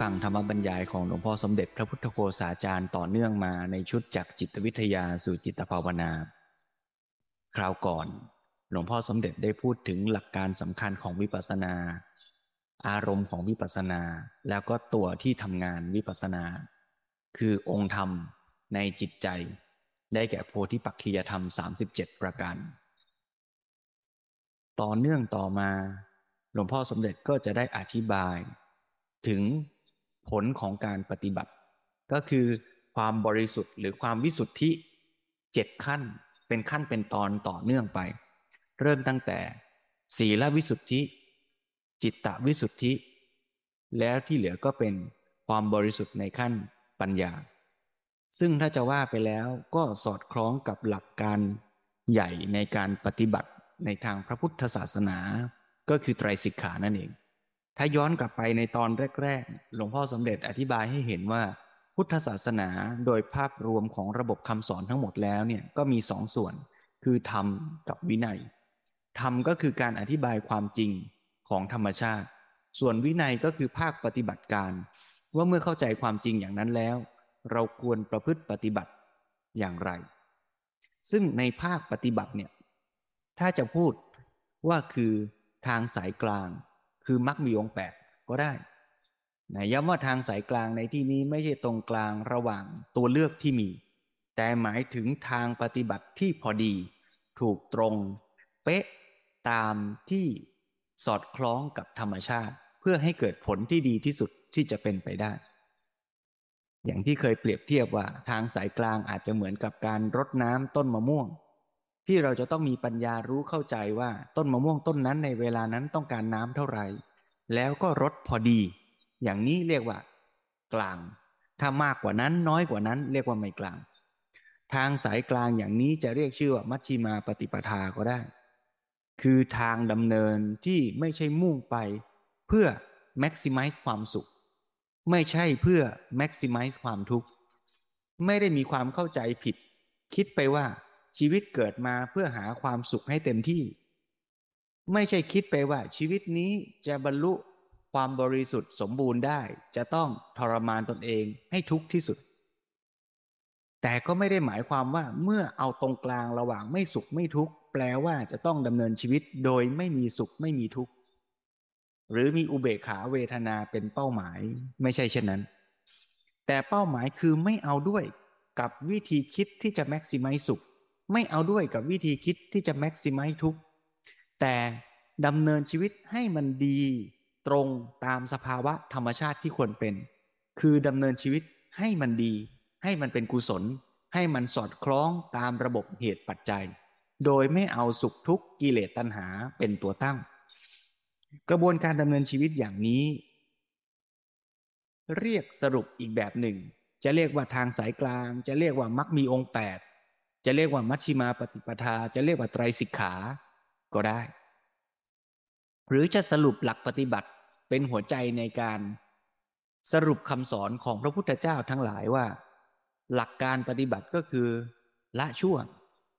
ฟังธรรมบรรยายของหลวงพ่อสมเด็จพระพุทธโฆษาจารย์ต่อเนื่องมาในชุดจากจิตวิทยาสู่จิตภาวนา คราวก่อน หลวงพ่อสมเด็จได้พูดถึงหลักการสำคัญของวิปัสสนา อารมณ์ของวิปัสสนา แล้วก็ตัวที่ทำงานวิปัสสนา คือองค์ธรรมในจิตใจ ได้แก่โพธิปักขียธรรม 37 ประการ ต่อเนื่องต่อมา หลวงพ่อสมเด็จก็จะได้อธิบายถึง ผลของการปฏิบัติ ก็คือความบริสุทธิ์หรือความวิสุทธิเจ็ดขั้นเป็นขั้นเป็นตอนต่อเนื่องไป เริ่มตั้งแต่ ศีลวิสุทธิ จิตตวิสุทธิ แล้วที่เหลือก็เป็นความบริสุทธิ์ในขั้นปัญญา ซึ่งถ้าจะว่าไปแล้วก็สอดคล้องกับหลักการใหญ่ในการปฏิบัติในทางพระพุทธศาสนา ก็คือไตรสิกขานั่นเอง ถ้าย้อนกลับไปในตอนแรก ๆ หลวงพ่อสมเด็จอธิบายให้เห็นว่า พุทธศาสนาโดยภาพรวมของระบบคำสอนทั้งหมดแล้วเนี่ยก็มีสองส่วน คือธรรมกับวินัย ธรรมก็คือการอธิบายความจริงของธรรมชาติ ส่วนวินัยก็คือภาคปฏิบัติการ ว่าเมื่อเข้าใจความจริงอย่างนั้นแล้ว เราควรประพฤติปฏิบัติอย่างไร ซึ่งในภาคปฏิบัติเนี่ยถ้าจะพูดว่าคือทางสายกลาง คือมรรคมีองแปดก็ได้นะย้ำว่าทางสายกลางในที่นี้ไม่ใช่ตรงกลางระหว่างตัวเลือกที่มี แต่หมายถึงทางปฏิบัติที่พอดี ถูกตรง เป๊ะตามที่สอดคล้องกับธรรมชาติ เพื่อให้เกิดผลที่ดีที่สุดที่จะเป็นไปได้ อย่างที่เคยเปรียบเทียบว่าทางสายกลางอาจจะเหมือนกับการรดน้ำต้นมะม่วง ที่เราจะต้องมีปัญญารู้เข้าใจว่าต้นมะม่วงต้นนั้นในเวลานั้นต้องการน้ำเท่าไหร่ แล้วก็รดพอดี อย่างนี้เรียกว่า กลาง ถ้ามากกว่านั้นน้อยกว่านั้นเรียกว่าไม่กลาง ทางสายกลางอย่างนี้จะเรียกชื่อว่ามัชชิมาปฏิปทาก็ได้ คือทางดำเนินที่ไม่ใช่มุ่งไป เพื่อ maximize ความสุข ไม่ใช่เพื่อ maximize ความทุกข์ไม่ได้มีความเข้าใจผิด คิดไปว่า ชีวิตเกิดมาเพื่อหาความสุขให้เต็มที่ ไม่ใช่คิดไปว่าชีวิตนี้จะบรรลุความบริสุทธิ์สมบูรณ์ได้ จะต้องทรมานตนเองให้ทุกข์ที่สุด แต่ก็ไม่ได้หมายความว่าเมื่อเอาตรงกลางระหว่างไม่สุขไม่ทุกข์แปลว่าจะต้องดำเนินชีวิตโดยไม่มีสุขไม่มีทุกข์หรือมีอุเบกขาเวทนาเป็นเป้าหมายไม่ใช่เช่นนั้น แต่เป้าหมายคือไม่เอาด้วยกับวิธีคิดที่จะแม็กซิมัยสุข ไม่เอาด้วยกับวิธีคิดที่จะแม็กซิมัยทุกแต่ดำเนินชีวิตให้มันดีตรงตามสภาวะธรรมชาติที่ควรเป็น คือดำเนินชีวิตให้มันดี ให้มันเป็นกุศล ให้มันสอดคล้องตามระบบเหตุปัจจัย โดยไม่เอาสุขทุกข์กิเลสตัณหาเป็นตัวตั้ง กระบวนการดำเนินชีวิตอย่างนี้ เรียกสรุปอีกแบบหนึ่ง จะเรียกว่าทางสายกลาง จะเรียกว่ามัคมีองค์แปด จะเรียกว่ามัชชิมาปฏิปทา จะเรียกว่าไตรสิกขาก็ได้ หรือจะสรุปหลักปฏิบัติเป็นหัวใจในการสรุปคำสอนของพระพุทธเจ้าทั้งหลายว่า หลักการปฏิบัติก็คือละชั่ว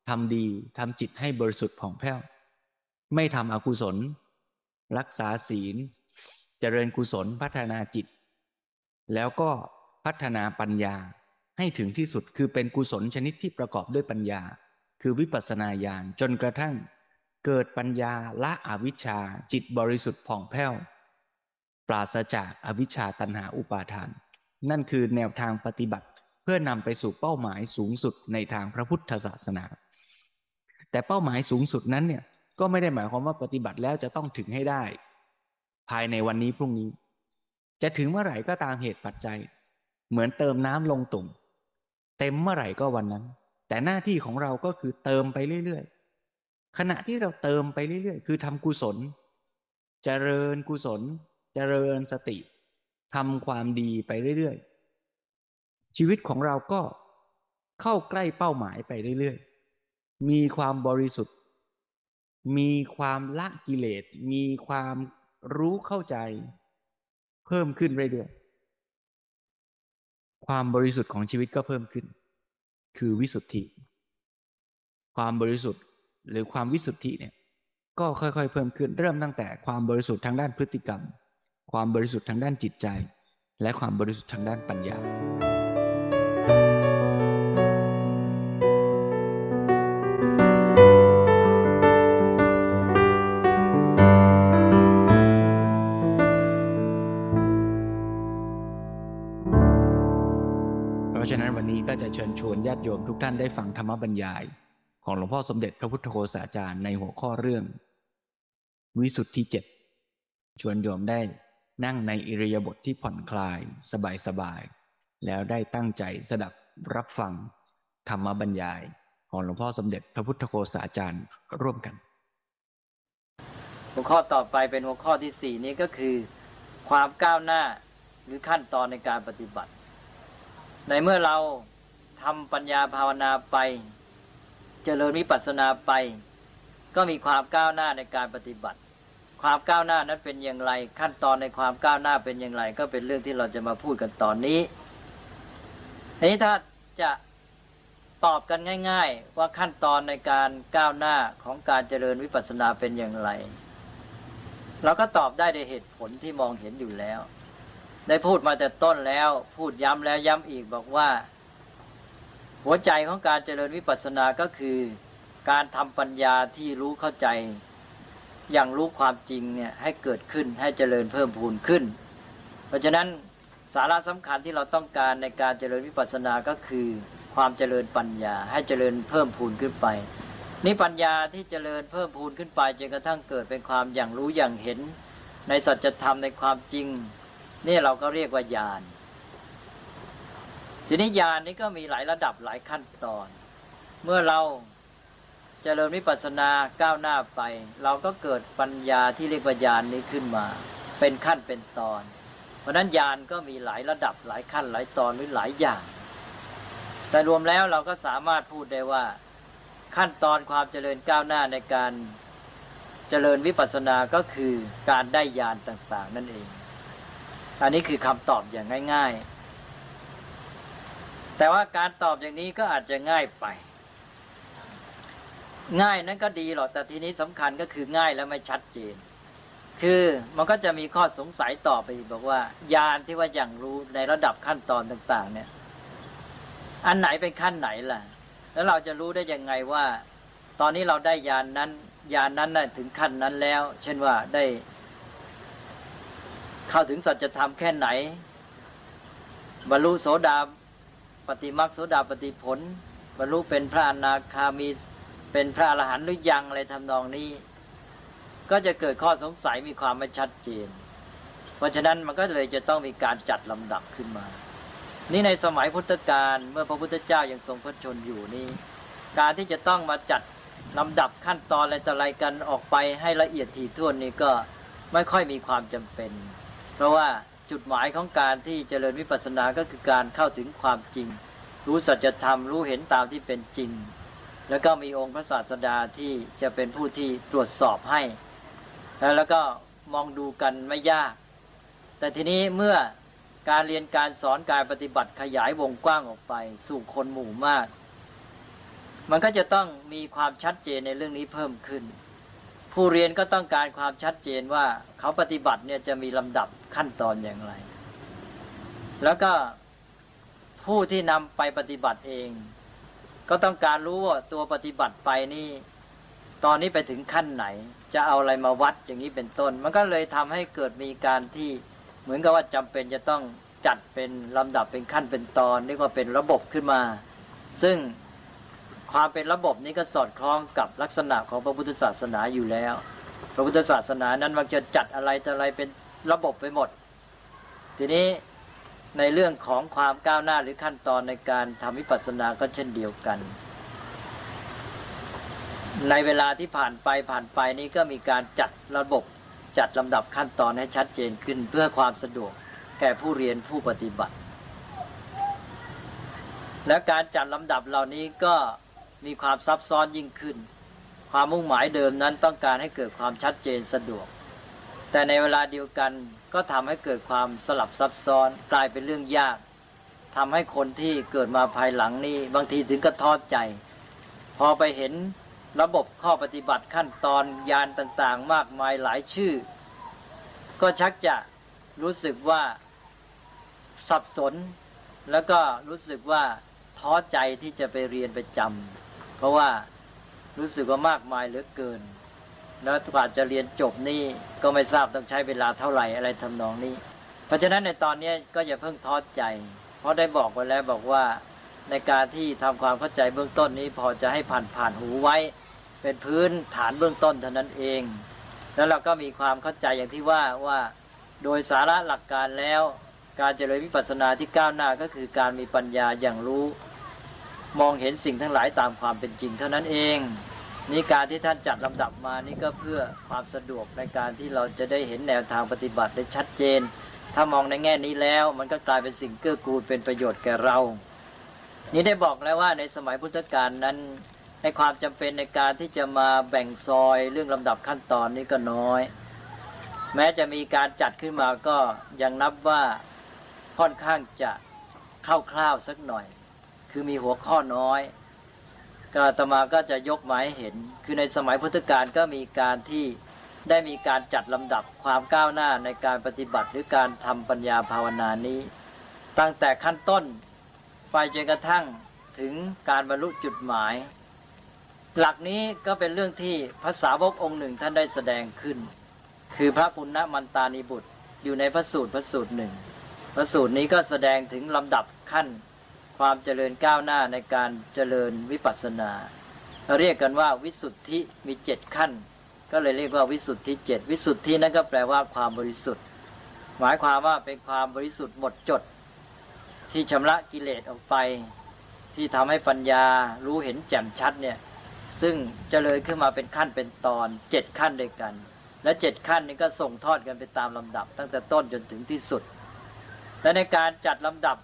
ทำดีทำจิตให้บริสุทธิ์ผ่องแผ้ว ไม่ทำอกุศล รักษาศีล เจริญกุศลพัฒนาจิต แล้วก็พัฒนาปัญญา ให้ถึงที่สุดคือเป็นกุศลชนิดที่ประกอบด้วยปัญญา คือวิปัสสนาญาณจนกระทั่ง เกิดปัญญาละอวิชชา จิตบริสุทธิ์ผ่องแผ้ว ปราศจากอวิชชาตันหาอุปาทาน นั่นคือแนวทางปฏิบัติ เพื่อนำไปสู่เป้าหมายสูงสุดในทางพระพุทธศาสนา แต่เป้าหมายสูงสุดนั้นเนี่ยก็ไม่ได้หมายความว่าปฏิบัติแล้วจะต้องถึงให้ได้ ภายในวันนี้พรุ่งนี้ จะถึงเมื่อไหร่ก็ตามเหตุปัจจัย เหมือนเติมน้ำลงตุ่ม เต็มเมื่อไหร่ก็วันนั้น แต่หน้าที่ของเราก็คือเติมไปเรื่อยๆ ขณะที่เราเติมไปเรื่อยๆ คือทำกุศลเจริญกุศลเจริญสติทำความดีไปเรื่อยๆ ชีวิตของเราก็เข้าใกล้เป้าหมายไปเรื่อยๆ มีความบริสุทธิ์ มีความละกิเลส มีความรู้เข้าใจ เพิ่มขึ้นเรื่อยๆ ความบริสุทธิ์ของชีวิตก็เพิ่มขึ้น คือวิสุทธิ ความบริสุทธิ์หรือความวิสุทธิเนี่ยก็ค่อยๆ เพิ่มขึ้น เริ่มตั้งแต่ความบริสุทธิ์ทางด้านพฤติกรรม ความบริสุทธิ์ทางด้านจิตใจ และความบริสุทธิ์ทางด้านปัญญา ติโยมทุกท่านได้ฟังธรรมบรรยาย ของหลวงพ่อสมเด็จพระพุทธโฆษาจารย์ในหัวข้อเรื่อง วิสุทธิเจ็ดชวนโยมได้นั่งในอิริยาบถทที่ผ่อนคลาย สบายๆแล้วได้ตั้งใจสดับรับฟัง ธรรมบรรยายของหลวงพ่อสมเด็จพระพุทธโฆษาจารย์ร่วมกัน หัวข้อต่อไปเป็นหัวข้อที่สี่นี้ก็คือ ความก้าวหน้าหรือขั้นตอนในการปฏิบัติ ในเมื่อเรา ทำปัญญาภาวนาไป เจริญวิปัสสนาไป ก็มีความก้าวหน้าในการปฏิบัติ ความก้าวหน้านั้นเป็นอย่างไร ขั้นตอนในความก้าวหน้าเป็นอย่างไร ก็เป็นเรื่องที่เราจะมาพูดกันตอนนี้ทีนี้ถ้าจะตอบกันง่าย ๆ ว่าขั้นตอนในการก้าวหน้าของการเจริญวิปัสสนาเป็นอย่างไร เราก็ตอบได้ในเหตุผลที่มองเห็นอยู่แล้ว ได้พูดมาแต่ต้นแล้ว พูดย้ำแล้วย้ำอีกบอกว่า หัวใจของการเจริญวิปัสสนาก็คือ การทำปัญญาที่รู้เข้าใจ อย่างรู้ความจริงเนี่ยให้เกิดขึ้นให้เจริญเพิ่มพูนขึ้น เพราะฉะนั้นสาระสำคัญที่เราต้องการในการเจริญวิปัสสนาก็คือ ความเจริญปัญญาให้เจริญเพิ่มพูนขึ้นไปนี่ปัญญาที่เจริญเพิ่มพูนขึ้นไปจนกระทั่งเกิดเป็นความอย่างรู้อย่างเห็น ในสัจธรรมในความจริง นี่เราก็เรียกว่าญาณ ทีนี้ญาณนี้ก็มีหลายระดับหลายขั้นตอน เมื่อเราจเจริญวิปัสสนาก้าวหน้าไป เราก็เกิดปัญญาที่เรียกว่าญาณนนี้ขึ้นมา เป็นขั้นเป็นตอน เพราะนั้นญาณก็มีหลายระดับหลายขั้นหลายตอนหรือหลายอย่าง แต่รวมแล้วเราก็สามารถพูดได้ว่า ขั้นตอนความเจริญก้าวหน้าในการเจริญวิปัสสนาก็คือการได้ญาณต่าง ๆ นั่นเอง อันนี้คือคำตอบอย่างง่าย ๆ แต่ว่าการตอบอย่างนี้ก็อาจจะง่ายไป ง่ายนั้นก็ดีหรอกแต่ทีนี้สำคัญก็คือง่ายแล้วไม่ชัดเจน คือมันก็จะมีข้อสงสัยต่อไปบอกว่า ยานที่ว่าอย่างรู้ในระดับขั้นตอนต่าง ๆ เนี่ย อันไหนเป็นขั้นไหนล่ะ แล้วเราจะรู้ได้ยังไงว่า ตอนนี้เราได้ยานนั้นยานนั้นน่ะถึงขั้นนั้นแล้ว เช่นว่าได้ เข้าถึงสัจธรรมแค่ไหนบรรลุโสดา ปฏิมักโสดาปฏิผล บรรลุเป็นพระอนาคามีเป็นพระอรหันต์หรือยังอะไรทำนองนี้ ก็จะเกิดข้อสงสัยมีความไม่ชัดเจน เพราะฉะนั้นมันก็เลยจะต้องมีการจัดลำดับขึ้นมา นี่ในสมัยพุทธกาลเมื่อพระพุทธเจ้ายังทรงพระชนอยู่นี้การที่จะต้องมาจัดลำดับขั้นตอนอะไรต่ออะไรกันออกไปให้ละเอียดถี่ถ้วนนี้ก็ไม่ค่อยมีความจำเป็น เพราะว่า จุดหมายของการที่เจริญวิปัสสนาก็คือการเข้าถึงความจริง รู้สัจธรรมรู้เห็นตามที่เป็นจริง แล้วก็มีองค์พระศาสดาที่จะเป็นผู้ที่ตรวจสอบให้ แล้วก็มองดูกันไม่ยาก แต่ทีนี้เมื่อการเรียนการสอนการปฏิบัติขยายวงกว้างออกไป สู่คนหมู่มาก มันก็จะต้องมีความชัดเจนในเรื่องนี้เพิ่มขึ้น ผู้เรียนก็ต้องการความชัดเจนว่าเขาปฏิบัติเนี่ยจะมีลำดับขั้นตอนอย่างไร แล้วก็ผู้ที่นำไปปฏิบัติเอง ก็ต้องการรู้ว่าตัวปฏิบัติไปนี่ ตอนนี้ไปถึงขั้นไหน จะเอาอะไรมาวัดอย่างนี้เป็นต้น มันก็เลยทำให้เกิดมีการที่เหมือนกับว่าจำเป็นจะต้องจัดเป็นลำดับเป็นขั้นเป็นตอนเรียกว่าเป็นระบบขึ้นมา ซึ่ง ความเป็นระบบนี้ก็สอดคล้องกับลักษณะของพระพุทธศาสนาอยู่แล้ว พระพุทธศาสนานั้นมันจะจัดอะไรแต่อะไรเป็นระบบไปหมด ทีนี้ในเรื่องของความก้าวหน้าหรือขั้นตอนในการทำวิปัสสนาก็เช่นเดียวกัน ในเวลาที่ผ่านไปผ่านไปนี้ก็มีการจัดระบบจัดลำดับขั้นตอนให้ชัดเจนขึ้นเพื่อความสะดวกแก่ผู้เรียนผู้ปฏิบัติ และการจัดลำดับเหล่านี้ก็ มีความซับซ้อนยิ่งขึ้น ความมุ่งหมายเดิมนั้นต้องการให้เกิดความชัดเจนสะดวก แต่ในเวลาเดียวกันก็ทำให้เกิดความสลับซับซ้อนกลายเป็นเรื่องยากทำให้คนที่เกิดมาภายหลังนี้บางทีถึงกระท้อใจ พอไปเห็นระบบข้อปฏิบัติขั้นตอนยานต่างๆ มากมายหลายชื่อ ก็ชักจะรู้สึกว่าสับสน แล้วก็รู้สึกว่าท้อใจที่จะไปเรียนไปจำ เพราะว่ารู้สึกว่ามากมายเหลือเกิน แล้วกว่าจะเรียนจบนี่ก็ไม่ทราบต้องใช้เวลาเท่าไหร่อะไรทำนองนี้ เพราะฉะนั้นในตอนนี้ก็อย่าเพิ่งท้อใจ เพราะได้บอกไว้แล้วบอกว่าในการที่ทำความเข้าใจเบื้องต้นนี้ พอจะให้ผ่านผ่านหูไว้ เป็นพื้นฐานเบื้องต้นเท่านั้นเอง แล้วเราก็มีความเข้าใจอย่างที่ว่าว่าโดยสาระหลักการแล้ว การเจริญวิปัสสนาที่ก้าวหน้าก็คือการมีปัญญาอย่างรู้ มองเห็นสิ่งทั้งหลายตามความเป็นจริง เท่านั้นเองนี่การที่ท่านจัดลำดับมานี่ก็เพื่อความสะดวกในการที่เราจะได้เห็นแนวทางปฏิบัติได้ชัดเจน ถ้ามองในแง่นี้แล้ว มันก็กลายเป็นสิ่งเกื้อกูลเป็นประโยชน์แก่เรา นี่ได้บอกแล้วว่าในสมัยพุทธกาลนั้น ในความจำเป็นในการที่จะมาแบ่งซอยเรื่องลำดับขั้นตอนนี้ก็น้อย แม้จะมีการจัดขึ้นมาก็ยังนับว่าค่อนข้างจะคร่าวๆสักหน่อย คือมีหัวข้อน้อย ก็ตมาก็จะยกมาให้เห็น คือในสมัยพุทธกาลก็มีการที่ได้มีการจัดลำดับความก้าวหน้าในการปฏิบัติหรือการทำปัญญาภาวนานี้ ตั้งแต่ขั้นต้นไปจนกระทั่งถึงการบรรลุจุดหมาย หลักนี้ก็เป็นเรื่องที่ภาษาวกองค์หนึ่งท่านได้แสดงขึ้น คือพระปุณณมันตานิบุตรอยู่ในพระสูตรพระสูตรหนึ่ง พระสูตรนี้ก็แสดงถึงลำดับขั้น ความเจริญก้าวหน้าในการเจริญวิปัสสนาเราเรียกกันว่าวิสุทธิมีเจ็ดขั้น ก็เลยเรียกว่าวิสุทธิเจ็ดวิสุทธินั้นก็แปลว่าความบริสุทธิ์ หมายความว่าเป็นความบริสุทธิ์หมดจด ที่ชำระกิเลสออกไป ที่ทำให้ปัญญารู้เห็นแจ่มชัดเนี่ยซึ่งเจริญขึ้นมาเป็นขั้นเป็นตอนเจ็ดขั้นด้วยกัน และเจ็ดขั้นนี้ก็ส่งทอดกันไปตามลำดับ ตั้งแต่ต้นจนถึงที่สุด และในการจัดลำดับ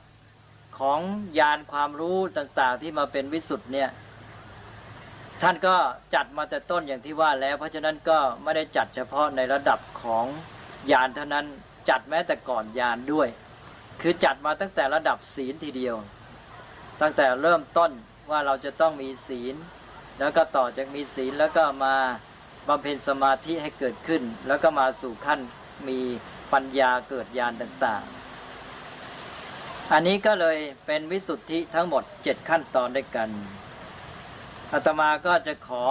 ของยานความรู้ต่างๆ ที่มาเป็นวิสุทธ์เนี่ย ท่านก็จัดมาแต่ต้นอย่างที่ว่าแล้ว เพราะฉะนั้นก็ไม่ได้จัดเฉพาะในระดับของยานเท่านั้นจัดแม้แต่ก่อนยานด้วย คือจัดมาตั้งแต่ระดับศีลทีเดียว ตั้งแต่เริ่มต้นว่าเราจะต้องมีศีล แล้วก็ต่อจากมีศีลแล้วก็มาบำเพ็ญสมาธิให้เกิดขึ้น แล้วก็มาสู่ขั้นมีปัญญาเกิดญาณต่างๆ อันนี้ก็เลยเป็นวิสุทธิทั้งหมดเจ็ดขั้นตอนด้วยกันอาตมาก็จะขอ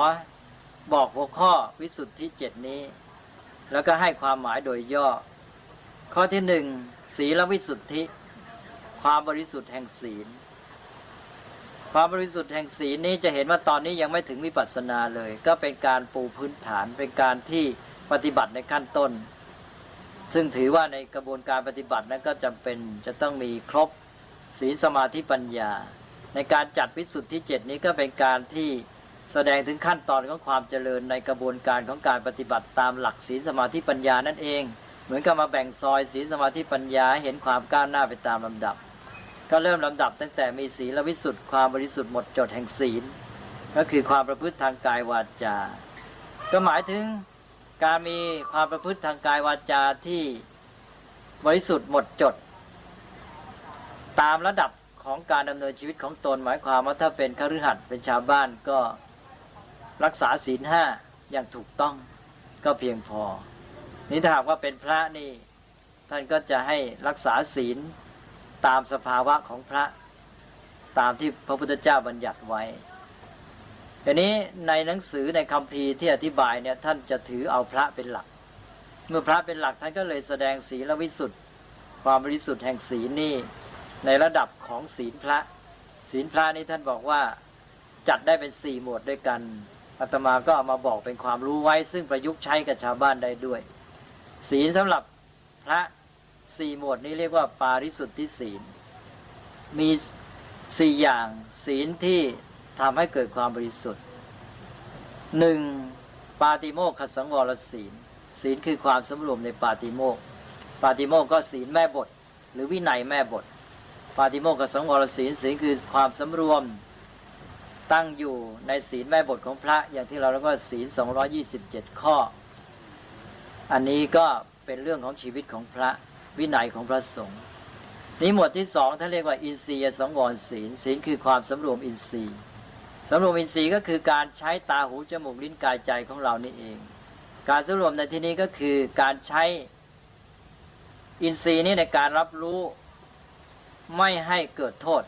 บอกหัวข้อวิสุทธิเจ็ดนี้ แล้วก็ให้ความหมายโดยย่อ ข้อที่หนึ่งศีลวิสุทธิ ความบริสุทธิ์แห่งศีล ความบริสุทธิ์แห่งศีลนี้จะเห็นว่าตอนนี้ยังไม่ถึงวิปัสสนาเลย ก็เป็นการปูพื้นฐานเป็นการที่ปฏิบัติในขั้นต้น ซึ่งถือว่าในกระบวนการปฏิบัตินั้นก็จำเป็นจะต้องมีครบศีลสมาธิปัญญา ในการจัดวิสุทธิเจ็ดนี้ก็เป็นการที่แสดงถึงขั้นตอนของความเจริญในกระบวนการของการปฏิบัติตามหลักศีลสมาธิปัญญานั่นเอง เหมือนกับมาแบ่งซอยศีลสมาธิปัญญาเห็นความก้าวหน้าไปตามลำดับ ก็เริ่มลำดับตั้งแต่มีศีลวิสุทธิความบริสุทธิ์หมดจดแห่งศีล ก็คือความประพฤติทางกายวาจา ก็หมายถึง การมีความประพฤติทางกายวาจาที่บริสุทธิ์หมดจด ตามระดับของการดำเนินชีวิตของตนหมายความว่าถ้าเป็นคฤหัสถ์เป็นชาวบ้านก็รักษาศีลห้าอย่างถูกต้องก็เพียงพอ นี่ถ้าหากว่าเป็นพระนี่ ท่านก็จะให้รักษาศีลตามสภาวะของพระ ตามที่พระพุทธเจ้าบัญญัติไว้ ทีนี้ในหนังสือในคำพีที่อธิบายเนี่ยท่านจะถือเอาพระเป็นหลัก เมื่อพระเป็นหลักท่านก็เลยแสดงศีลวิสุทธิ์ความบริสุทธิ์แห่งศีลนี่ในระดับของศีลพระ ศีลพระนี่ท่านบอกว่าจัดได้เป็นสี่หมวดด้วยกันอาตมาก็เอามาบอกเป็นความรู้ไว้ ซึ่งประยุกต์ใช้กับชาวบ้านได้ด้วย ศีลสำหรับพระสี่หมวดนี้เรียกว่า ปาริสุทธิศีล มีสี่อย่างศีลที่ ทำให้เกิดความบริสุทธิ์หนึ่งปาติโมกขสังวรศีล ศีลคือความสำรวมในปาติโมกปาติโมกก็ศีลแม่บท หรือวินัยแม่บท ปาติโมกขสังวรศีลศีลคือความสำรวมตั้งอยู่ในศีลแม่บทของพระ อย่างที่เราเรียกว่าศีล227ข้อ อันนี้ก็เป็นเรื่องของชีวิตของพระวินัยของพระสงฆ์นี้หมวดที่สองท่านเรียกว่าอินทรียสังวรศีลศีลคือความสำรวมอินทรีย์ สำรวมอินทรีย์ก็คือการใช้ตาหูจมูกลิ้นกายใจของเรานี่เอง การสำรวมในที่นี้ก็คือการใช้อินทรีย์นี้ในการรับรู้ไม่ให้เกิดโทษ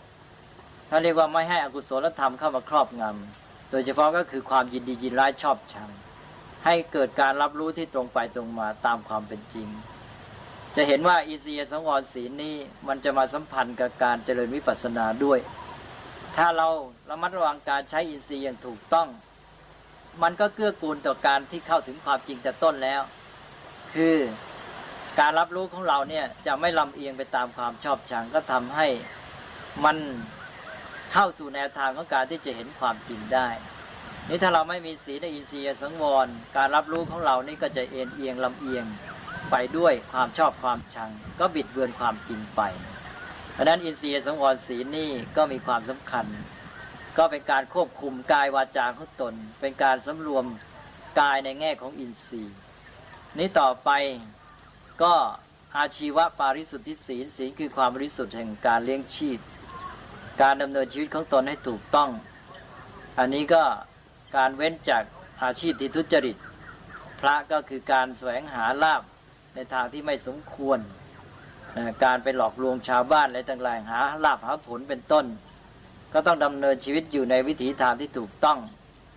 ท่านเรียกว่าไม่ให้อกุศลธรรมเข้ามาครอบงำ โดยเฉพาะก็คือความยินดียินร้ายชอบชัง ให้เกิดการรับรู้ที่ตรงไปตรงมาตามความเป็นจริง จะเห็นว่าอินทรีย์สังวรศีลนี้มันจะมาสัมพันธ์กับการเจริญวิปัสสนาด้วย ถ้าเราระมัดระวังการใช้อินทรีย์อย่างถูกต้อง มันก็เกื้อกูลต่อการที่เข้าถึงความจริงแต่ต้นแล้ว คือการรับรู้ของเราเนี่ยจะไม่ลำเอียงไปตามความชอบชังก็ทำให้มันเข้าสู่แนวทางของการที่จะเห็นความจริงได้นี่ถ้าเราไม่มีศีลในอินทรีย์สังวร การรับรู้ของเรานี่ก็จะเอ็นเอียงลำเอียงไปด้วยความชอบความชัง ก็บิดเบือนความจริงไป เพราะนั้นอินทรีย์สังวรศีลนี่ก็มีความสำคัญ ก็เป็นการควบคุมกายวาจาของตน เป็นการสำรวมกายในแง่ของอินทรีย์ นี้ต่อไปก็อาชีวะปาริสุทธิศีลศีลคือความบริสุทธิ์แห่งการเลี้ยงชีพ การดำเนินชีวิตของตนให้ถูกต้อง อันนี้ก็การเว้นจากอาชีพที่ทุจริต พระก็คือการแสวงหาลาบในทางที่ไม่สมควร การไปหลอกลวงชาวบ้านอะไรต่างๆหาลาบหาผลเป็นต้น ก็ต้องดำเนินชีวิตอยู่ในวิถีทางที่ถูกต้อง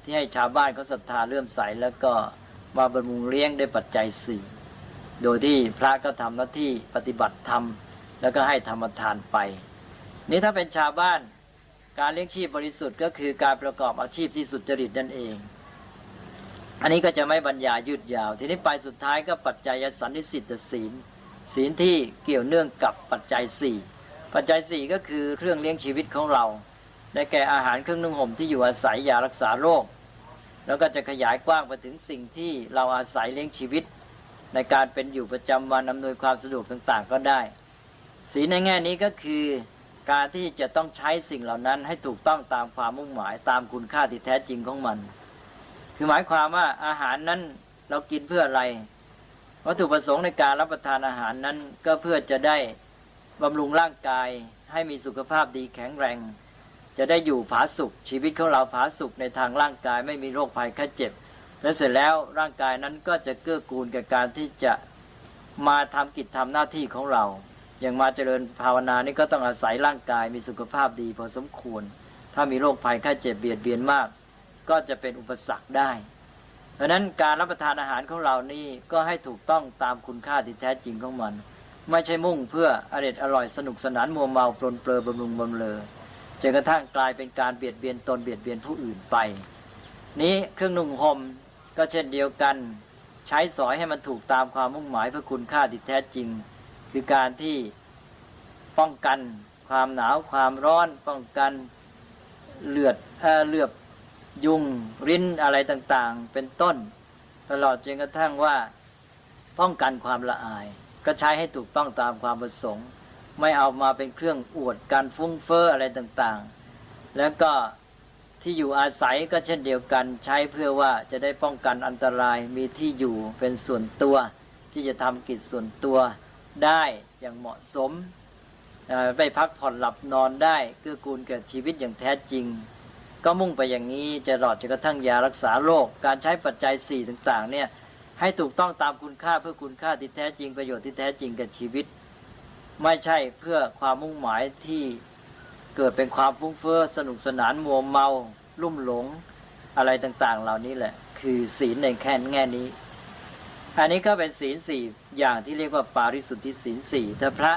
ที่ให้ชาวบ้านเขาศรัทธาเลื่อมใสแล้วก็มาบำรุงเลี้ยงด้วยปัจจัยสี่โดยที่พระก็ทำหน้าที่ปฏิบัติธรรมแล้วก็ให้ธรรมทานไป นี้ถ้าเป็นชาวบ้านการเลี้ยงชีพบริสุทธิ์ก็คือการประกอบอาชีพที่สุจริตนั่นเอง อันนี้ก็จะไม่บรรยายยืดยาว ทีนี้ไปสุดท้ายก็ปัจจัยสันนิสิตศีล ศีลที่เกี่ยวเนื่องกับปัจจัยสี่ปัจจัยสี่ก็คือเครื่องเลี้ยงชีวิตของเราได้แก่อาหารเครื่องนุ่งห่มที่อยู่อาศัยยารักษาโรค แล้วก็จะขยายกว้างไปถึงสิ่งที่เราอาศัยเลี้ยงชีวิต ในการเป็นอยู่ประจำวันอำนวยความสะดวกต่างๆ ก็ได้สีในแง่นี้ก็คือการที่จะต้องใช้สิ่งเหล่านั้นให้ถูกต้องตามความมุ่งหมายตามคุณค่าที่แท้จริงของมัน คือหมายความว่าอาหารนั้นเรากินเพื่ออะไร วัตถุประสงค์ในการรับประทานอาหารนั้น ก็เพื่อจะได้บำรุงร่างกาย ให้มีสุขภาพดีแข็งแรง จะได้อยู่ผาสุข ชีวิตของเราผาสุขในทางร่างกายไม่มีโรคภัยแค่เจ็บ และเสร็จแล้วร่างกายนั้นก็จะเกื้อกูลกับการที่จะมาทำกิจทำหน้าที่ของเรา อย่างมาเจริญภาวนานี่ก็ต้องอาศัยร่างกายมีสุขภาพดีพอสมควร ถ้ามีโรคภัยแค่เจ็บเบียดเบียนมาก ก็จะเป็นอุปสรรคได้ เพราะนั้นการรับประทานอาหารของเรานี่ก็ให้ถูกต้องตามคุณค่าที่แท้จริงของมัน ไม่ใช่มุ่งเพื่ออร่อยอร่อยสนุกสนานมัวเมาปลนเปลือบำรุงบำเลอจนกระทั่งกลายเป็นการเบียดเบียนตนเบียดเบียนผู้อื่นไป นี้เครื่องนุ่งห่มก็เช่นเดียวกัน ใช้สอยให้มันถูกตามความมุ่งหมายเพื่อคุณค่าที่แท้จริง คือการที่ป้องกันความหนาวความร้อนป้องกันเลือดเลือบ ยุงริ้นอะไรต่างๆ เป็นต้น ตลอดจนกระทั่งว่า ป้องกันความละอาย ก็ใช้ให้ถูกต้องตามความประสงค์ ไม่เอามาเป็นเครื่องอวดการฟุ้งเฟ้ออะไรต่างๆ แล้วก็ที่อยู่อาศัยก็เช่นเดียวกันใช้เพื่อว่าจะได้ป้องกันอันตรายมีที่อยู่เป็นส่วนตัว ที่จะทำกิจส่วนตัวได้อย่างเหมาะสมไปพักผ่อนหลับนอนได้เกื้อกูลแก่ชีวิตอย่างแท้จริง ก็มุ่งไปอย่างนี้จะหลอดจนกระทั่งยารักษาโรคการใช้ปัจจัยสี่ต่างๆ เนี่ย ให้ถูกต้องตามคุณค่าเพื่อคุณค่าที่แท้จริงประโยชน์ที่แท้จริงกับชีวิต ไม่ใช่เพื่อความมุ่งหมายที่เกิดเป็นความฟุ้งเฟ้อสนุกสนานมัวเมา ลุ่มหลงอะไรต่างๆ เหล่านี้แหละ คือศีลในแค่แง่นี้อันนี้ก็เป็นศีลสี่อย่างที่เรียกว่าปาริสุทธิศีลสี่ถ้าพระ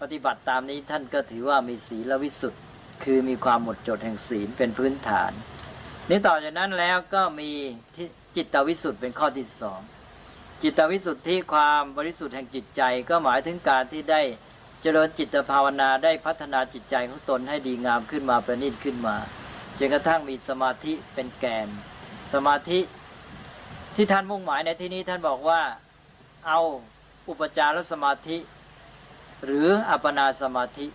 ปฏิบัติตามนี้ท่านก็ถือว่ามีศีลวิสุทธิ คือมีความหมดจดแห่งศีลเป็นพื้นฐาน นี้ต่อจากนั้นแล้วก็มีจิตวิสุทธิ์เป็นข้อที่สองจิตวิสุทธิความบริสุทธิ์แห่งจิตใจก็หมายถึงการที่ได้เจริญจิตภาวนาได้พัฒนาจิตใจของตนให้ดีงามขึ้นมาประณีตขึ้นมาจนกระทั่งมีสมาธิเป็นแกน สมาธิที่ท่านมุ่งหมายในที่นี้ท่านบอกว่าเอาอุปจารสมาธิ หรืออัปนาสมาธิ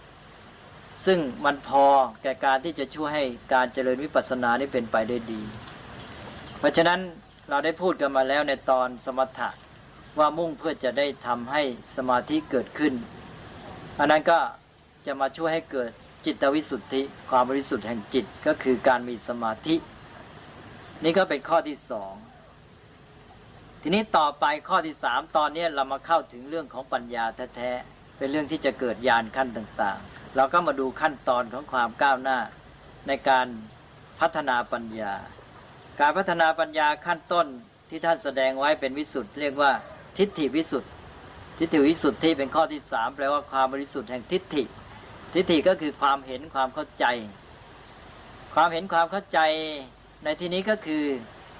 ซึ่งมันพอแก่การที่จะช่วยให้การเจริญวิปัสสนานี้เป็นไปได้ดี เพราะฉะนั้นเราได้พูดกันมาแล้วในตอนสมถะว่ามุ่งเพื่อจะได้ทำให้สมาธิเกิดขึ้น อันนั้นก็จะมาช่วยให้เกิดจิตวิสุทธิ ความบริสุทธิ์แห่งจิตก็คือการมีสมาธิ นี่ก็เป็นข้อที่สองทีนี้ต่อไปข้อที่สามตอนนี้เรามาเข้าถึงเรื่องของปัญญาแท้ๆเป็นเรื่องที่จะเกิดญาณขั้นต่างๆ เราก็มาดูขั้นตอนของความก้าวหน้า ในการพัฒนาปัญญา การพัฒนาปัญญาขั้นต้นที่ท่านแสดงไว้เป็นวิสุทธ์เรียกว่าทิฏฐิวิสุทธ์ทิฏฐิวิสุทธ์ที่เป็นข้อที่สามแปลว่าความบริสุทธิ์แห่งทิฏฐิ ทิฏฐิก็คือความเห็นความเข้าใจ ความเห็นความเข้าใจในที่นี้ก็คือ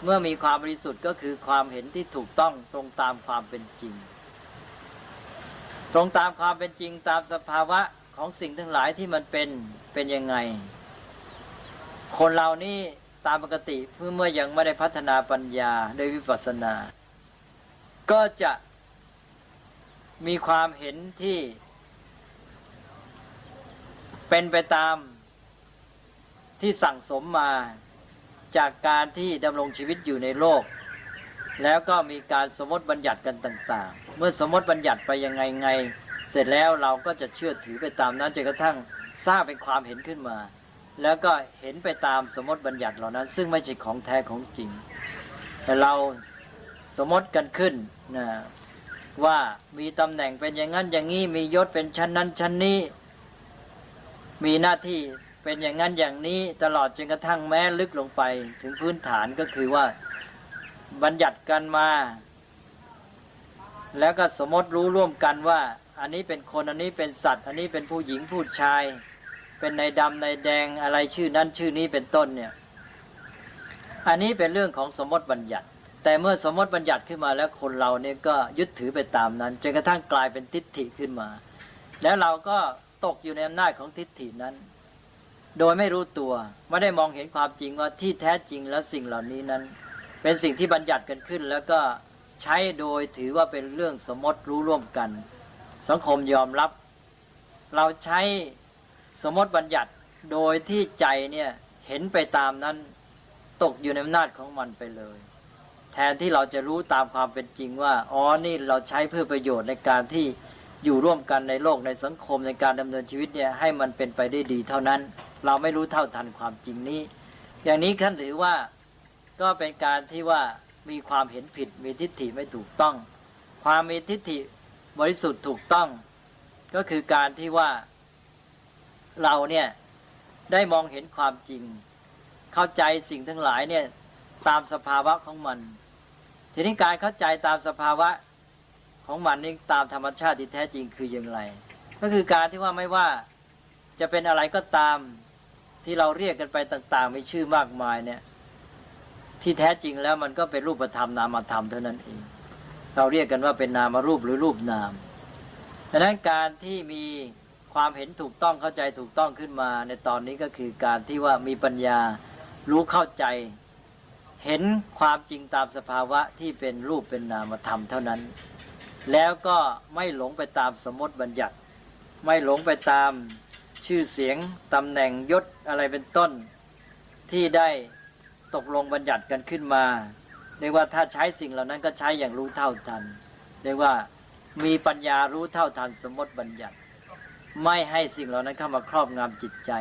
เมื่อมีความบริสุทธิ์ก็คือความเห็นที่ถูกต้องตรงตามความเป็นจริง ตรงตามความเป็นจริงตามสภาวะ ของสิ่งทั้งหลายที่มันเป็นเป็นยังไง คนเรานี่ตามปกติเพื่อเมื่อยังไม่ได้พัฒนาปัญญาโดยวิปัสสนา ก็จะมีความเห็นที่ เป็นไปตามที่สั่งสมมาจากการที่ดำรงชีวิตอยู่ในโลก แล้วก็มีการสมมติบัญญัติกันต่าง ๆ เมื่อสมมติบัญญัติไปยังไงไง เสร็จแล้วเราก็จะเชื่อถือไปตามนั้นจนกระทั่งสร้างเป็นความเห็นขึ้นมา แล้วก็เห็นไปตามสมมติบัญญัติเหล่านั้น ซึ่งไม่ใช่ของแท้ของจริง แต่เราสมมติกันขึ้นนะว่ามีตำแหน่งเป็นอย่างนั้นอย่างนี้มียศเป็นชั้นนั้นชั้นนี้ มีหน้าที่เป็นอย่างนั้นอย่างนี้ตลอดจนกระทั่งแม้ลึกลงไปถึงพื้นฐานก็คือว่าบัญญัติกันมา แล้วก็สมมติรู้ร่วมกันว่า อันนี้เป็นคนอันนี้เป็นสัตว์ อันนี้เป็นผู้หญิงผู้ชาย เป็นในดำในแดงอะไรชื่อนั้นชื่อนี้เป็นต้นเนี่ย อันนี้เป็นเรื่องของสมมติบัญญัติ แต่เมื่อสมมติบัญญัติขึ้นมาแล้วคนเราเนี่ยก็ยึดถือไปตามนั้นจนกระทั่งกลายเป็นทิฏฐิขึ้นมา แล้วเราก็ตกอยู่ในอำนาจของทิฏฐินั้น โดยไม่รู้ตัวไม่ได้มองเห็นความจริงว่าที่แท้จริงแล้วสิ่งเหล่านี้นั้น เป็นสิ่งที่บัญญัติกันขึ้นแล้วก็ใช้โดยถือว่าเป็นเรื่องสมมติรู้ร่วมกัน สังคมยอมรับ เราใช้สมมติบัญญัติโดยที่ใจเนี่ยเห็นไปตามนั้นตกอยู่ในอำนาจของมันไปเลย แทนที่เราจะรู้ตามความเป็นจริงว่าอ๋อนี่เราใช้เพื่อประโยชน์ในการที่อยู่ร่วมกันในโลกในสังคมในการดำเนินชีวิตเนี่ยให้มันเป็นไปได้ดีเท่านั้น เราไม่รู้เท่าทันความจริงนี้ อย่างนี้ท่านถือว่าก็เป็นการที่ว่ามีความเห็นผิดมีทิฏฐิไม่ถูกต้อง ความมีทิฏฐิ บริสุทธิ์ถูกต้อง ก็คือการที่ว่าเราเนี่ยได้มองเห็นความจริง เข้าใจสิ่งทั้งหลายเนี่ยตามสภาวะของมัน ทีนี้การเข้าใจตามสภาวะของมันนี่ตามธรรมชาติที่แท้จริงคืออย่างไร ก็คือการที่ว่าไม่ว่าจะเป็นอะไรก็ตามที่เราเรียกกันไปต่างๆมีชื่อมากมายเนี่ย ที่แท้จริงแล้วมันก็เป็นรูปธรรมนามธรรมเท่านั้นเอง เราเรียกกันว่าเป็นนามรูปหรือรูปนามดังนั้นการที่มีความเห็นถูกต้องเข้าใจถูกต้องขึ้นมา ในตอนนี้ก็คือการที่ว่ามีปัญญารู้เข้าใจ เห็นความจริงตามสภาวะที่เป็นรูปเป็นนามธรรมเท่านั้น แล้วก็ไม่หลงไปตามสมมติบัญญัติ ไม่หลงไปตามชื่อเสียงตำแหน่งยศอะไรเป็นต้น ที่ได้ตกลงบัญญัติกันขึ้นมา เรียกว่าถ้าใช้สิ่งเหล่านั้นก็ใช้อย่างรู้เท่าทัน เรียกว่ามีปัญญารู้เท่าทันสมมติบัญญัติ ไม่ให้สิ่งเหล่านั้นเข้ามาครอบงำจิตใจ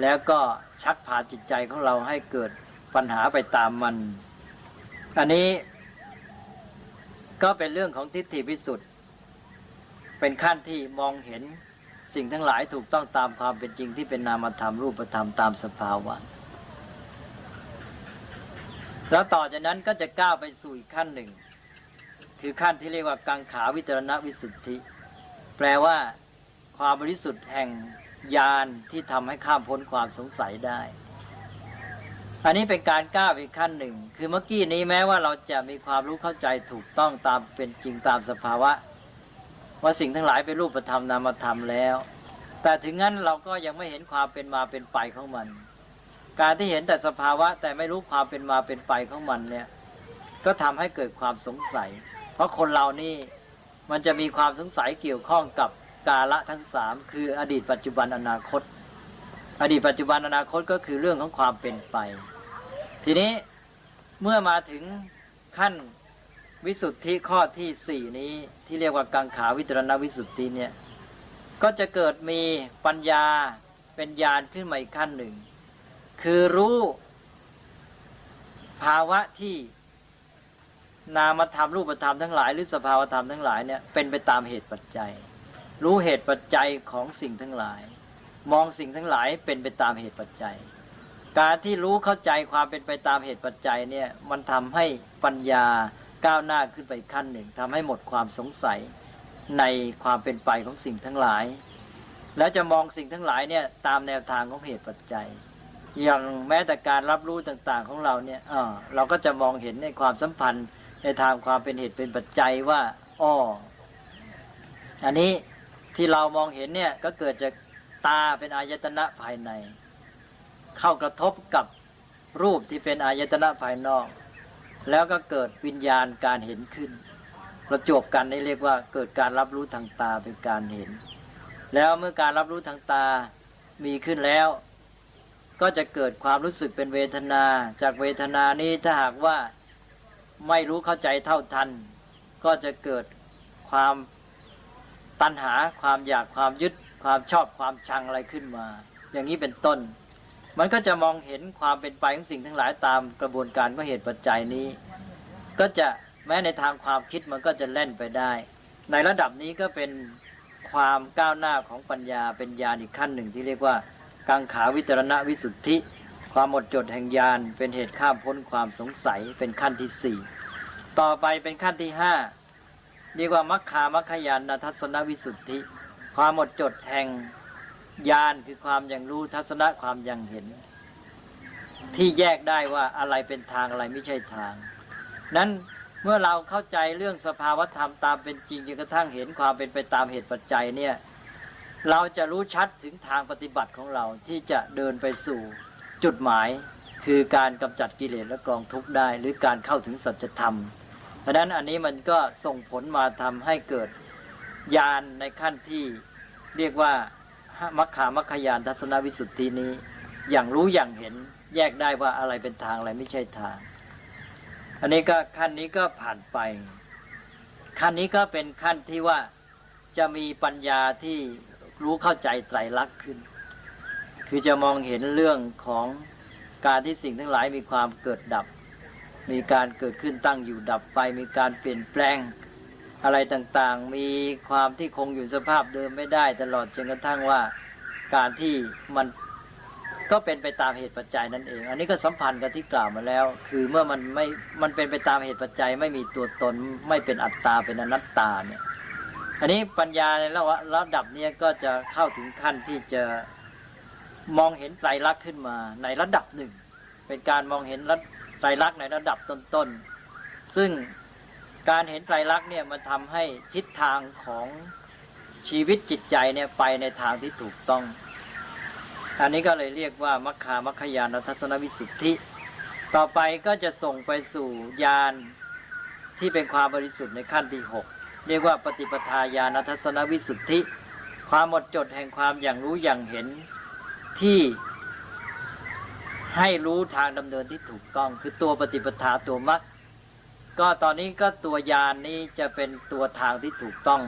แล้วก็ชักพาจิตใจของเราให้เกิดปัญหาไปตามมัน อันนี้ก็เป็นเรื่องของทิฏฐิพิสุทธิ์เป็นขั้นที่มองเห็นสิ่งทั้งหลายถูกต้องตามความเป็นจริงที่เป็นนามธรรมรูปธรรมตามสภาวะ แล้วต่อจากนั้นก็จะก้าวไปสู่อีกขั้นหนึ่ง คือขั้นที่เรียกว่ากังขาวิจารณวิสุทธิ แปลว่า ความบริสุทธิ์แห่งญาณที่ทำให้ข้ามพ้นความสงสัยได้ อันนี้เป็นการก้าวอีกขั้นหนึ่ง คือเมื่อกี้นี้แม้ว่าเราจะมีความรู้เข้าใจถูกต้องตามเป็นจริงตามสภาวะ ว่าสิ่งทั้งหลายเป็นรูปธรรมนามธรรมแล้ว แต่ถึงงั้นเราก็ยังไม่เห็นความเป็นมาเป็นไปของมัน การที่เห็นแต่สภาวะแต่ไม่รู้ความเป็นมาเป็นไปของมันเนี่ย ก็ทำให้เกิดความสงสัย เพราะคนเรานี่มันจะมีความสงสัยเกี่ยวข้องกับกาละทั้งสามคืออดีตปัจจุบันอนาคต อดีตปัจจุบันอนาคตก็คือเรื่องของความเป็นไป ทีนี้เมื่อมาถึงขั้นวิสุทธิข้อที่สี่นี้ที่เรียกว่ากังขาวิจารณวิสุทธิเนี่ยก็จะเกิดมีปัญญาเป็นญาณขึ้นมาอีกขั้นหนึ่ง คือรู้ภาวะที่นามธรรมรูปธรรมทั้งหลาย หรือสภาวธรรมทั้งหลายเนี่ยเป็นไปตามเหตุปัจจัย รู้เหตุปัจจัยของสิ่งทั้งหลาย มองสิ่งทั้งหลายเป็นไปตามเหตุปัจจัย การที่รู้เข้าใจความเป็นไปตามเหตุปัจจัยเนี่ยมันทำให้ปัญญาก้าวหน้าขึ้นไปขั้นหนึ่งทำให้หมดความสงสัยในความเป็นไปของสิ่งทั้งหลาย แล้วจะมองสิ่งทั้งหลายเนี่ยตามแนวทางของเหตุปัจจัย อย่างแม้แต่การรับรู้ต่าง ๆ ของเราเนี่ยเเราก็จะมองเห็นในความสัมพันธ์ในทางความเป็นเหตุเป็นปัจจัยว่าอ้ออันนี้ที่เรามองเห็นเนี่ยก็เกิดจากตาเป็นอายตนะภายใน เข้ากระทบกับรูปที่เป็นอายตนะภายนอก แล้วก็เกิดวิญญาณการเห็นขึ้น ประจบกันนี่เรียกว่าเกิดการรับรู้ทางตาเป็นการเห็น แล้วเมื่อการรับรู้ทางตามีขึ้นแล้ว ก็จะเกิดความรู้สึกเป็นเวทนา จากเวทนานี้ถ้าหากว่าไม่รู้เข้าใจเท่าทัน ก็จะเกิดความตัณหาความอยากความยึด ความชอบความชังอะไรขึ้นมา อย่างนี้เป็นต้น มันก็จะมองเห็นความเป็นไปของสิ่งทั้งหลายตามกระบวนการของเหตุปัจจัยนี้ ก็จะแม้ในทางความคิดมันก็จะเล่นไปได้ ในระดับนี้ก็เป็นความก้าวหน้าของปัญญาเป็นญาณอีกขั้นหนึ่งที่เรียกว่า กังขาวิจารณวิสุทธิ ความหมดจดแห่งญาณเป็นเหตุข้ามพ้นความสงสัยเป็นขั้นที่สี่ต่อไปเป็นขั้นที่ห้าเรียกว่ามัคคามัคคยานนทัศนวิสุทธิ ความหมดจดแห่งญาณคือความยังรู้ทัศนะความยังเห็น ที่แยกได้ว่าอะไรเป็นทางอะไรไม่ใช่ทาง นั้นเมื่อเราเข้าใจเรื่องสภาวธรรมตามเป็นจริงจนกระทั่งเห็นความเป็นไปตามเหตุปัจจัยเนี่ย เราจะรู้ชัดถึงทางปฏิบัติของเราที่จะเดินไปสู่จุดหมาย คือการกำจัดกิเลสและกองทุกข์ได้ หรือการเข้าถึงสัจธรรม เพราะนั้นอันนี้มันก็ส่งผลมาทำให้เกิดญาณในขั้นที่เรียกว่ามัคคามัคคยานทัศนวิสุทธินี้ อย่างรู้อย่างเห็นแยกได้ว่าอะไรเป็นทางอะไรไม่ใช่ทาง อันนี้ก็ขั้นนี้ก็ผ่านไป ขั้นนี้ก็เป็นขั้นที่ว่าจะมีปัญญาที่ รู้เข้าใจไตรลักษณ์ขึ้น คือจะมองเห็นเรื่องของการที่สิ่งทั้งหลายมีความเกิดดับ มีการเกิดขึ้นตั้งอยู่ดับไป มีการเปลี่ยนแปลงอะไรต่างๆ มีความที่คงอยู่สภาพเดิมไม่ได้ ตลอดจนกระทั่งว่าการที่มันก็เป็นไปตามเหตุปัจจัยนั่นเอง อันนี้ก็สัมพันธ์กับที่กล่าวมาแล้ว คือเมื่อมันไม่ มันเป็นไปตามเหตุปัจจัย ไม่มีตัวตน ไม่เป็นอัตตา เป็นอนัตตาเนี่ย อันนี้ปัญญาในระดับนี้ก็จะเข้าถึงขั้นที่จะมองเห็นไตรลักษณ์ขึ้นมาในระดับหนึ่ง เป็นการมองเห็นไตรลักษณ์ในระดับต้นๆ ซึ่งการเห็นไตรลักษณ์เนี่ยมันทำให้ทิศทางของชีวิตจิตใจเนี่ยไปในทางที่ถูกต้อง อันนี้ก็เลยเรียกว่ามัคคามัคคยานทัศนวิสุทธิ ต่อไปก็จะส่งไปสู่ญาณที่เป็นความบริสุทธิ์ในขั้นที่หก เรียกว่าปฏิปทาญาณทัศนวิสุทธิ ความหมดจดแห่งความอย่างรู้อย่างเห็นที่ให้รู้ทางดำเนินที่ถูกต้อง คือตัวปฏิปทาตัวมรรคก็ตอนนี้ก็ตัวยานนี้จะเป็นตัวทางที่ถูกต้อง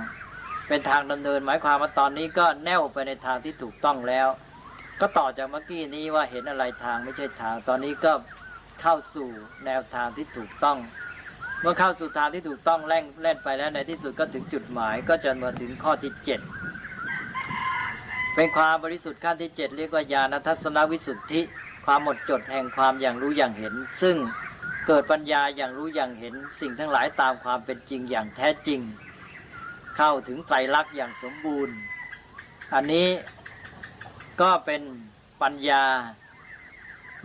เป็นทางดำเนิน หมายความว่าตอนนี้ก็แน่วไปในทางที่ถูกต้องแล้ว ก็ต่อจากเมื่อกี้นี้ว่าเห็นอะไรทางไม่ใช่ทาง ตอนนี้ก็เข้าสู่แนวทางที่ถูกต้อง เมื่อเข้าสู่ทางที่ถูกต้องแล่นแล่นไปแล้วในที่สุดก็ถึงจุดหมาย ก็จะมาถึงข้อที่เจ็ดเป็นความบริสุทธิ์ขั้นที่เจ็ดเรียกว่าญาณทัศนวิสุทธิ ความหมดจดแห่งความอย่างรู้อย่างเห็น ซึ่งเกิดปัญญาอย่างรู้อย่างเห็น สิ่งทั้งหลายตามความเป็นจริงอย่างแท้จริง เข้าถึงไตรลักษณ์อย่างสมบูรณ์ อันนี้ก็เป็นปัญญา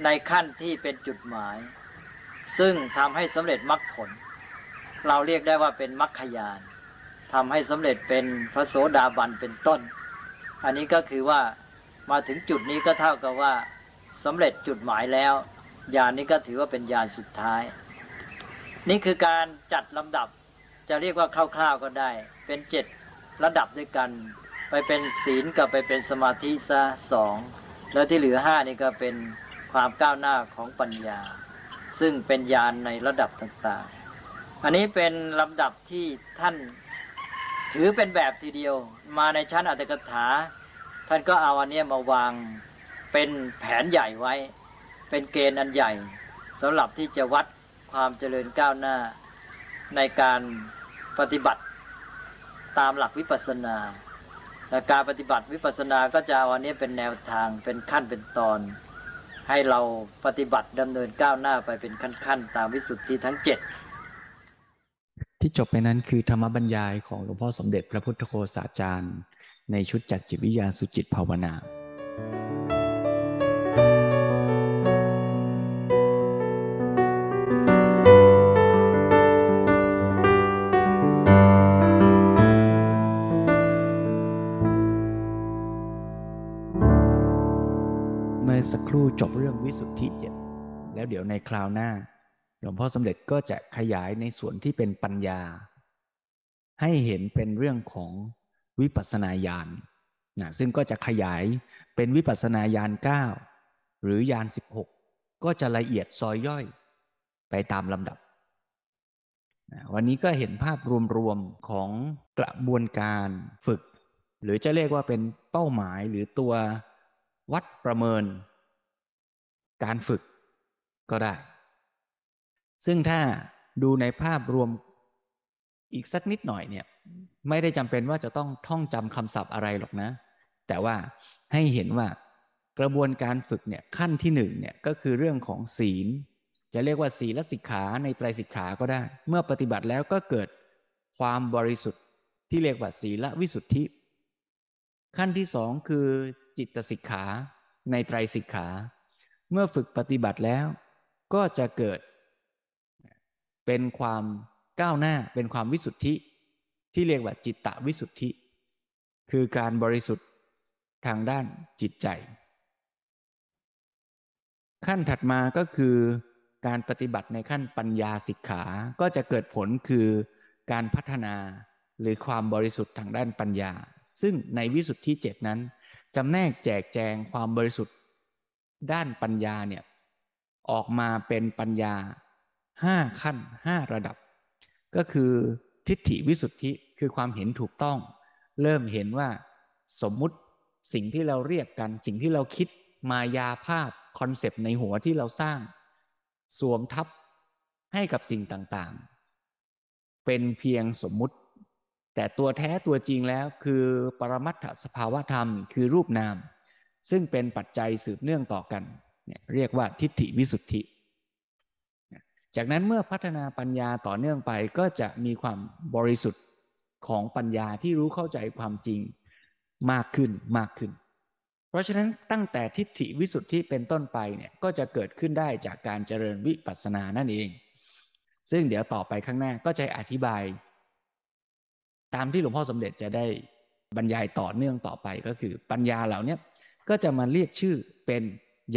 ในขั้นที่เป็นจุดหมาย ซึ่งทำให้สำเร็จมรรคผล เราเรียกได้ว่าเป็นมรรคยานทำให้สำเร็จเป็นพระโสดาบันเป็นต้น อันนี้ก็คือว่ามาถึงจุดนี้ก็เท่ากับว่าสำเร็จจุดหมายแล้วยานนี้ก็ถือว่าเป็นยานสุดท้าย นี่คือการจัดลำดับจะเรียกว่าคร่าวๆก็ได้ เป็นเจ็ดระดับด้วยกัน ไปเป็นศีลกับไปเป็นสมาธิซะสองแล้วที่เหลือห้านี่ก็เป็นความก้าวหน้าของปัญญา ซึ่งเป็นญาณในระดับต่างๆ อันนี้เป็นลำดับที่ท่านถือเป็นแบบทีเดียว มาในชั้นอัตถกถา ท่านก็เอาอันนี้มาวางเป็นแผนใหญ่ไว้ เป็นเกณฑ์อันใหญ่สำหรับที่จะวัดความเจริญก้าวหน้าในการปฏิบัติตามหลักวิปัสสนาและการปฏิบัติวิปัสสนาก็จะเอาอันนี้เป็นแนวทางเป็นขั้นเป็นตอน ให้เราปฏิบัติดำเนินก้าวหน้าไปเป็นขั้นๆ ตามวิสุทธิทั้งเจ็ด ที่จบไปนั้นคือธรรมบรรยายของหลวงพ่อสมเด็จพระพุทธโฆษาจารย์ ในชุดจักจิตวิทยาสุจิตภาวนา เมื่อสักครู่จบเรื่องวิสุทธิเจ็ดแล้วเดี๋ยวในคราวหน้า หลวงพ่อสมเด็จก็จะขยายในส่วนที่เป็นปัญญา ให้เห็นเป็นเรื่องของวิปัสสนาญาณนะซึ่งก็จะขยายเป็นวิปัสสนาญาณ9หรือญาณ16 ก็จะละเอียดซอยย่อยไปตามลำดับนะวันนี้ก็เห็นภาพรวมๆของกระบวนการฝึก หรือจะเรียกว่าเป็นเป้าหมายหรือตัววัดประเมิน การฝึกก็ได้ ซึ่งถ้าดูในภาพรวมอีกสักนิดหน่อยเนี่ยไม่ได้จำเป็นว่าจะต้องท่องจำคำศัพท์อะไรหรอกนะ แต่ว่าให้เห็นว่ากระบวนการฝึกเนี่ยขั้นที่หนึ่งเนี่ยก็คือเรื่องของศีล จะเรียกว่าศีลสิกขาในไตรสิกขาก็ได้ เมื่อปฏิบัติแล้วก็เกิดความบริสุทธิ์ที่เรียกว่าศีลวิสุทธิ ขั้นที่สองคือจิตสิกขาในไตรสิกขา เมื่อฝึกปฏิบัติแล้ว ก็จะเกิด เป็นความก้าวหน้าเป็นความวิสุทธิ ที่เรียกว่าจิตตวิสุทธิ คือการบริสุทธิ์ทางด้านจิตใจ ขั้นถัดมาก็คือการปฏิบัติในขั้นปัญญาสิกขา ก็จะเกิดผลคือการพัฒนาหรือความบริสุทธิ์ทางด้านปัญญา ซึ่งในวิสุทธิเจ็ดนั้นจำแนกแจกแจงความบริสุทธิ์ ด้านปัญญาเนี่ยออกมาเป็นปัญญา ห้าขั้นห้าระดับ ก็คือทิฏฐิวิสุทธิคือความเห็นถูกต้อง เริ่มเห็นว่าสมมุติสิ่งที่เราเรียกกัน สิ่งที่เราคิดมายาภาพคอนเซปต์ในหัวที่เราสร้าง สวมทับให้กับสิ่งต่างๆ เป็นเพียงสมมุติ แต่ตัวแท้ตัวจริงแล้วคือปรมัตถสภาวธรรม คือรูปนาม ซึ่งเป็นปัจจัยสืบเนื่องต่อกันเนี่ยเรียกว่าทิฏฐิวิสุทธิ จากนั้นเมื่อพัฒนาปัญญาต่อเนื่องไปก็จะมีความบริสุทธิ์ของปัญญาที่รู้เข้าใจความจริงมากขึ้นมากขึ้น เพราะฉะนั้นตั้งแต่ทิฏฐิวิสุทธิเป็นต้นไปเนี่ยก็จะเกิดขึ้นได้จากการเจริญวิปัสสนานั่นเอง ซึ่งเดี๋ยวต่อไปข้างหน้าก็จะอธิบาย ตามที่หลวงพ่อสมเด็จจะได้บรรยายต่อเนื่องต่อไปก็คือปัญญาเหล่านี้ก็จะมาเรียกชื่อเป็น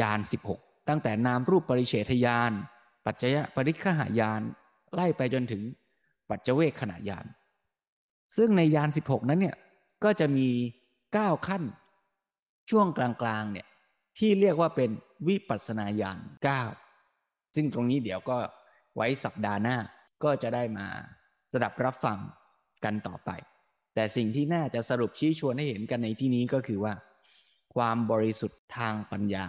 ยาน16 ตั้งแต่นามรูปปริเฉทยาน ปัจจยปริคหายาน ไล่ไปจนถึงปัจเจเวคขณะยาน ซึ่งในยาน 16 นั้นเนี่ยก็จะมี 9 ขั้น ช่วงกลางๆเนี่ยที่เรียกว่าเป็นวิปัสสนาญาณ9ซึ่งตรงนี้เดี๋ยวก็ไว้สัปดาห์หน้าก็จะได้มาสดับรับฟังกันต่อไป แต่สิ่งที่น่าจะสรุปชี้ชวนให้เห็นกันในที่นี้ก็คือว่า ความบริสุทธิ์ทางปัญญา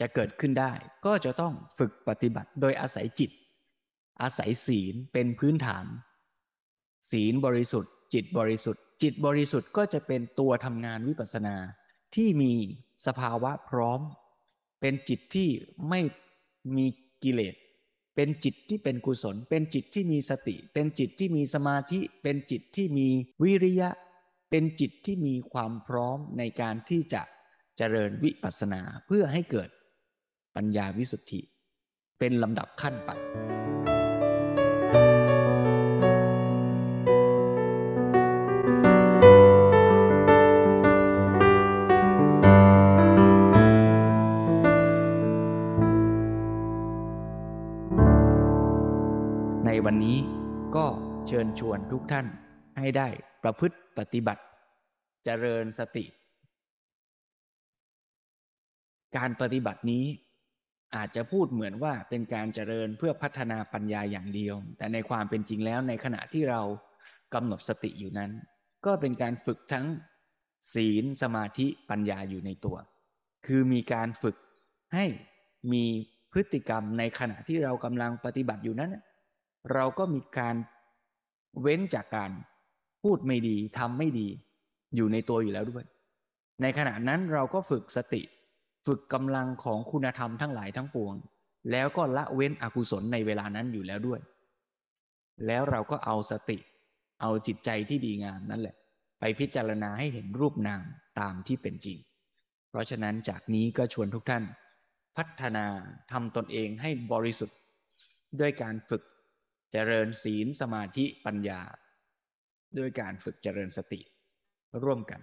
จะเกิดขึ้นได้ ก็จะต้องฝึกปฏิบัติโดยอาศัยจิต อาศัยศีลเป็นพื้นฐาน ศีลบริสุทธิ์ จิตบริสุทธิ์ จิตบริสุทธิ์ก็จะเป็นตัวทำงานวิปัสสนาที่มีสภาวะพร้อม เป็นจิตที่ไม่มีกิเลสเป็นจิตที่เป็นกุศล เป็นจิตที่มีสติ เป็นจิตที่มีสมาธิ เป็นจิตที่มีวิริยะ เป็นจิตที่มีความพร้อมในการที่จะเจริญวิปัสสนาเพื่อให้เกิด ปัญญาวิสุทธิ เป็นลำดับขั้นไปในวันนี้ก็เชิญชวนทุกท่านให้ได้ประพฤติปฏิบัติ เจริญสติ การปฏิบัตินี้ อาจจะพูดเหมือนว่าเป็นการเจริญเพื่อพัฒนาปัญญาอย่างเดียว แต่ในความเป็นจริงแล้วในขณะที่เรากำหนดสติอยู่นั้น ก็เป็นการฝึกทั้งศีลสมาธิปัญญาอยู่ในตัว คือมีการฝึกให้มีพฤติกรรมในขณะที่เรากำลังปฏิบัติอยู่นั้น เราก็มีการเว้นจากการพูดไม่ดีทำไม่ดีอยู่ในตัวอยู่แล้วด้วย ในขณะนั้นเราก็ฝึกสติ ฝึกกำลังของคุณธรรมทั้งหลายทั้งปวง แล้วก็ละเว้นอกุศลในเวลานั้นอยู่แล้วด้วย แล้วเราก็เอาสติ เอาจิตใจที่ดีงามนั่นแหละ ไปพิจารณาให้เห็นรูปนามตามที่เป็นจริง เพราะฉะนั้นจากนี้ก็ชวนทุกท่าน พัฒนาทำตนเองให้บริสุทธิ์ ด้วยการฝึกเจริญศีลสมาธิปัญญา ด้วยการฝึกเจริญสติร่วมกัน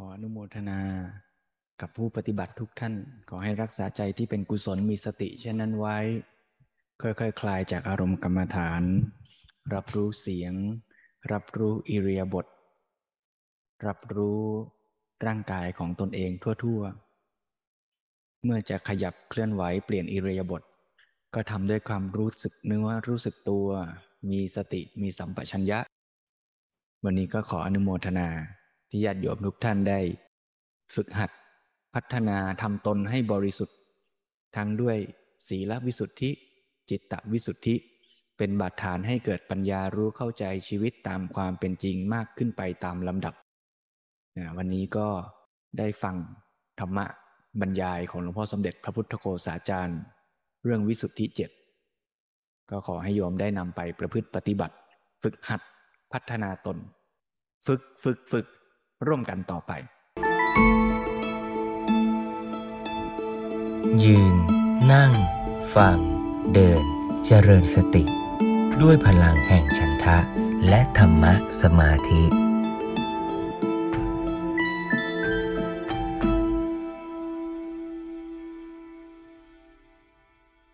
ออนุโมทนา กับผู้ปฏิบัติทุกท่าน ขอให้รักษาใจที่เป็นกุศลมีสติ เช่นนั้นไว้ ค่อยๆคคลายจากอารมณ์กรรมฐาน รับรู้เสียง รับรู้อิริยาบถรับรู้ร่างกายของตนเองทั่วๆ เมื่อจะขยับเคลื่อนไหวเปลี่ยนอิริยาบถก็ทำด้วยความรู้สึกเนื้อรู้สึกตัว มีสติมีสัมปชัญญะ วันนี้ก็ขออนุโมทนา ที่ญาติโยมทุกท่านได้ ฝึกหัดพัฒนาทำตนให้บริสุทธิ์ ทั้งด้วยศีลวิสุทธิ จิตตวิสุทธิ เป็นบาดฐานให้เกิดปัญญารู้เข้าใจชีวิตตามความเป็นจริงมากขึ้นไปตามลำดับ วันนี้ก็ได้ฟังธรรมะบรรยายของหลวงพ่อสมเด็จพระพุทธโฆษาจารย์ เรื่องวิสุทธิเจ็ดก็ขอให้โยมได้นำไปประพฤติปฏิบัติ ฝึกหัดพัฒนาตน ฝึกฝึกฝึก ร่วมกันต่อไป ยืน นั่ง ฟัง เดิน เจริญสติ ด้วยพลังแห่งฉันทะ และธรรมะสมาธิ